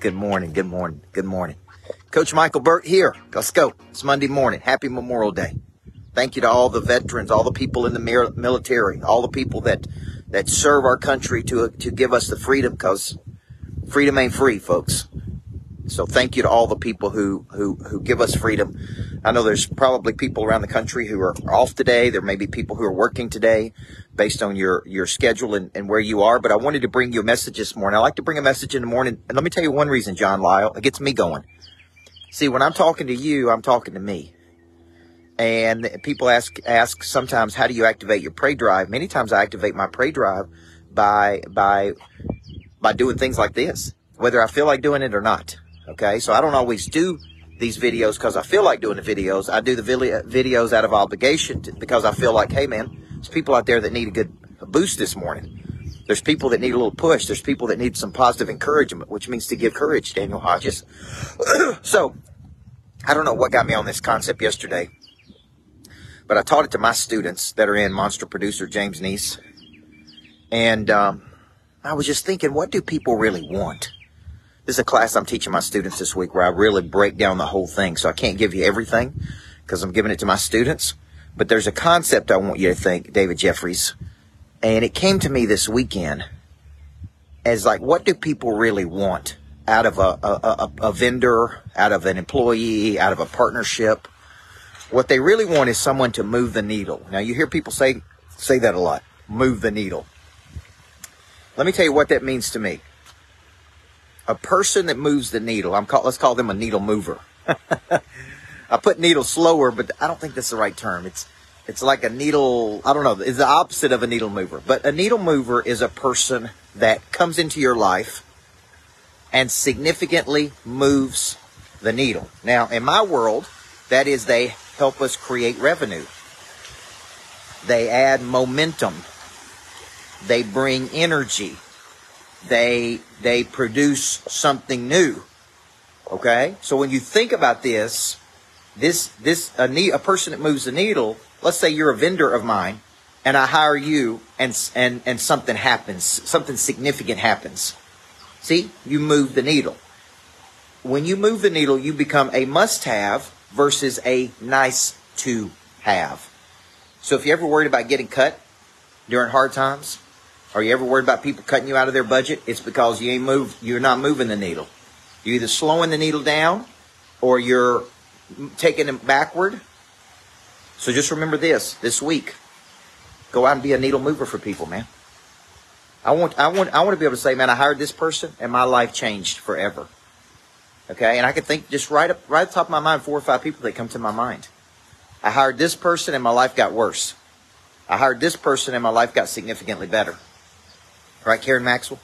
Good morning. Good morning. Good morning. Coach Michael Burt here. Let's go. It's Monday morning. Happy Memorial Day. Thank you to all the veterans, all the people in the military, all the people that that serve our country to to give us the freedom because freedom ain't free, folks. So thank you to all the people who, who, who give us freedom. I know there's probably people around the country who are off today. There may be people who are working today based on your, your schedule and, and where you are. But I wanted to bring you a message this morning. I like to bring a message in the morning. And let me tell you one reason, John Lyle. It gets me going. See, when I'm talking to you, I'm talking to me. And people ask, ask sometimes, how do you activate your prey drive? Many times I activate my prey drive by, by, by doing things like this, whether I feel like doing it or not. Okay. So I don't always do these videos because I feel like doing the videos. I do the videos out of obligation to, because I feel like, hey man, there's people out there that need a good boost this morning. There's people that need a little push. There's people that need some positive encouragement, which means to give courage, Daniel Hodges. so I don't know what got me on this concept yesterday, but I taught it to my students that are in Monster Producer James Neese. And um, I was just thinking, what do people really want? This is a class I'm teaching my students this week where I really break down the whole thing. So I can't give you everything because I'm giving it to my students. But there's a concept I want you to think, David Jeffries. And it came to me this weekend as like, what do people really want out of a, a, a, a vendor, out of an employee, out of a partnership? What they really want is someone to move the needle. Now you hear people say, say that a lot. Move the needle. Let me tell you what that means to me a person that moves the needle. I'm call, let's call them a needle mover. I put needle slower, but I don't think that's the right term. It's it's like a needle. I don't know. It's the opposite of a needle mover. But a needle mover is a person that comes into your life and significantly moves the needle. Now, in my world, that is they help us create revenue. They add momentum. They bring energy they they produce something new. Okay? So when you think about this, this this a, ne- a person that moves the needle, let's say you're a vendor of mine and I hire you and and and something happens, something significant happens. See? You move the needle. When you move the needle, you become a must-have versus a nice to have. So if you're ever worried about getting cut during hard times, are you ever worried about people cutting you out of their budget? It's because you ain't move. You're not moving the needle. You're either slowing the needle down, or you're taking it backward. So just remember this: this week, go out and be a needle mover for people, man. I want, I want, I want to be able to say, man, I hired this person, and my life changed forever. Okay, and I can think just right up, right at the top of my mind, four or five people that come to my mind. I hired this person, and my life got worse. I hired this person, and my life got significantly better. Right, Karen Maxwell?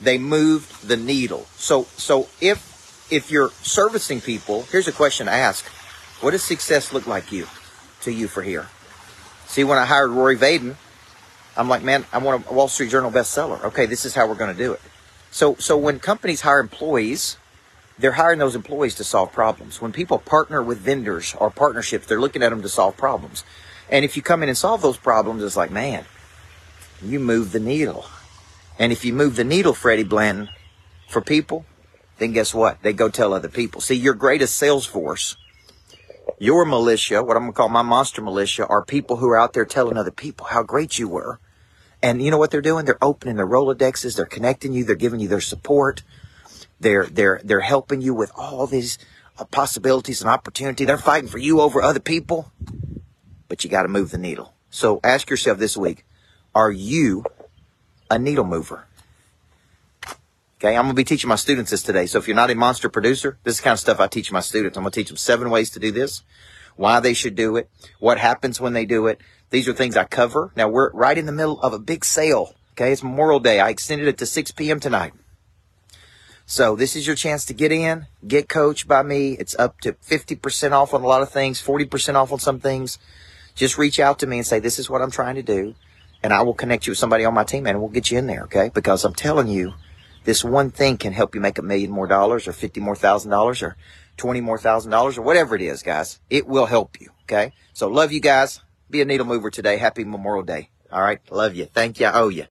They moved the needle. So, so if, if you're servicing people, here's a question to ask. What does success look like you, to you for here? See, when I hired Rory Vaden, I'm like, man, I want a Wall Street Journal bestseller. Okay, this is how we're going to do it. So, so when companies hire employees, they're hiring those employees to solve problems. When people partner with vendors or partnerships, they're looking at them to solve problems. And if you come in and solve those problems, it's like, man, you move the needle. And if you move the needle, Freddie Blanton, for people, then guess what? They go tell other people. See, your greatest sales force, your militia, what I'm going to call my monster militia, are people who are out there telling other people how great you were. And you know what they're doing? They're opening their Rolodexes. They're connecting you. They're giving you their support. They're, they're, they're helping you with all these possibilities and opportunity. They're fighting for you over other people. But you got to move the needle. So ask yourself this week, are you a needle mover? Okay, I'm going to be teaching my students this today. So if you're not a monster producer, this is kind of stuff I teach my students. I'm going to teach them seven ways to do this, why they should do it, what happens when they do it. These are things I cover. Now we're right in the middle of a big sale. Okay, it's Memorial Day. I extended it to 6 p.m. tonight. So this is your chance to get in, get coached by me. It's up to 50% off on a lot of things, 40% off on some things. Just reach out to me and say, this is what I'm trying to do and I will connect you with somebody on my team and we'll get you in there. Okay. Because I'm telling you, this one thing can help you make a million more dollars or 50 more thousand dollars or 20 more thousand dollars or whatever it is, guys. It will help you. Okay. So love you guys. Be a needle mover today. Happy Memorial Day. All right. Love you. Thank you. I owe you.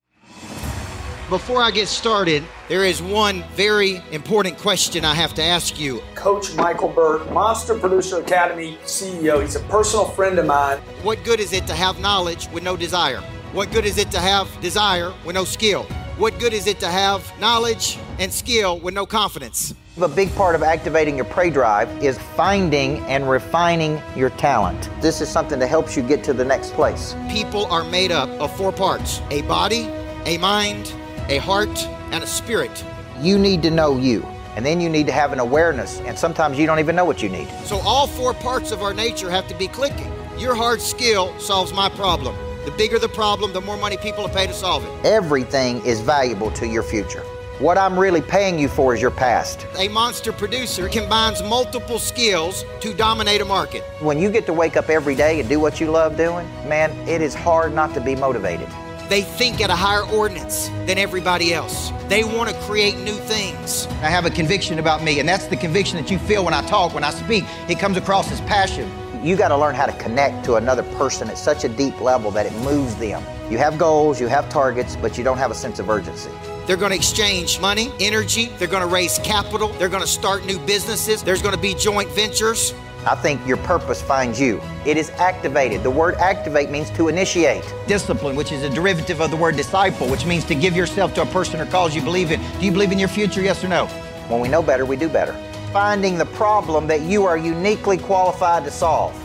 Before I get started, there is one very important question I have to ask you. Coach Michael Burt, Monster Producer Academy CEO. He's a personal friend of mine. What good is it to have knowledge with no desire? What good is it to have desire with no skill? What good is it to have knowledge and skill with no confidence? A big part of activating your prey drive is finding and refining your talent. This is something that helps you get to the next place. People are made up of four parts a body, a mind, a heart, and a spirit. You need to know you. And then you need to have an awareness, and sometimes you don't even know what you need. So, all four parts of our nature have to be clicking. Your hard skill solves my problem. The bigger the problem, the more money people will pay to solve it. Everything is valuable to your future. What I'm really paying you for is your past. A monster producer combines multiple skills to dominate a market. When you get to wake up every day and do what you love doing, man, it is hard not to be motivated. They think at a higher ordinance than everybody else. They want to create new things. I have a conviction about me, and that's the conviction that you feel when I talk, when I speak. It comes across as passion. You got to learn how to connect to another person at such a deep level that it moves them. You have goals, you have targets, but you don't have a sense of urgency. They're going to exchange money, energy, they're going to raise capital, they're going to start new businesses, there's going to be joint ventures. I think your purpose finds you. It is activated. The word activate means to initiate. Discipline, which is a derivative of the word disciple, which means to give yourself to a person or cause you believe in. Do you believe in your future, yes or no? When we know better, we do better. Finding the problem that you are uniquely qualified to solve,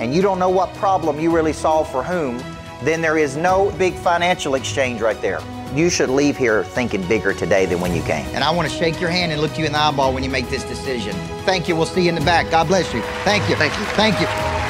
and you don't know what problem you really solve for whom, then there is no big financial exchange right there. You should leave here thinking bigger today than when you came. And I want to shake your hand and look you in the eyeball when you make this decision. Thank you. We'll see you in the back. God bless you. Thank you. Thank you. Thank you.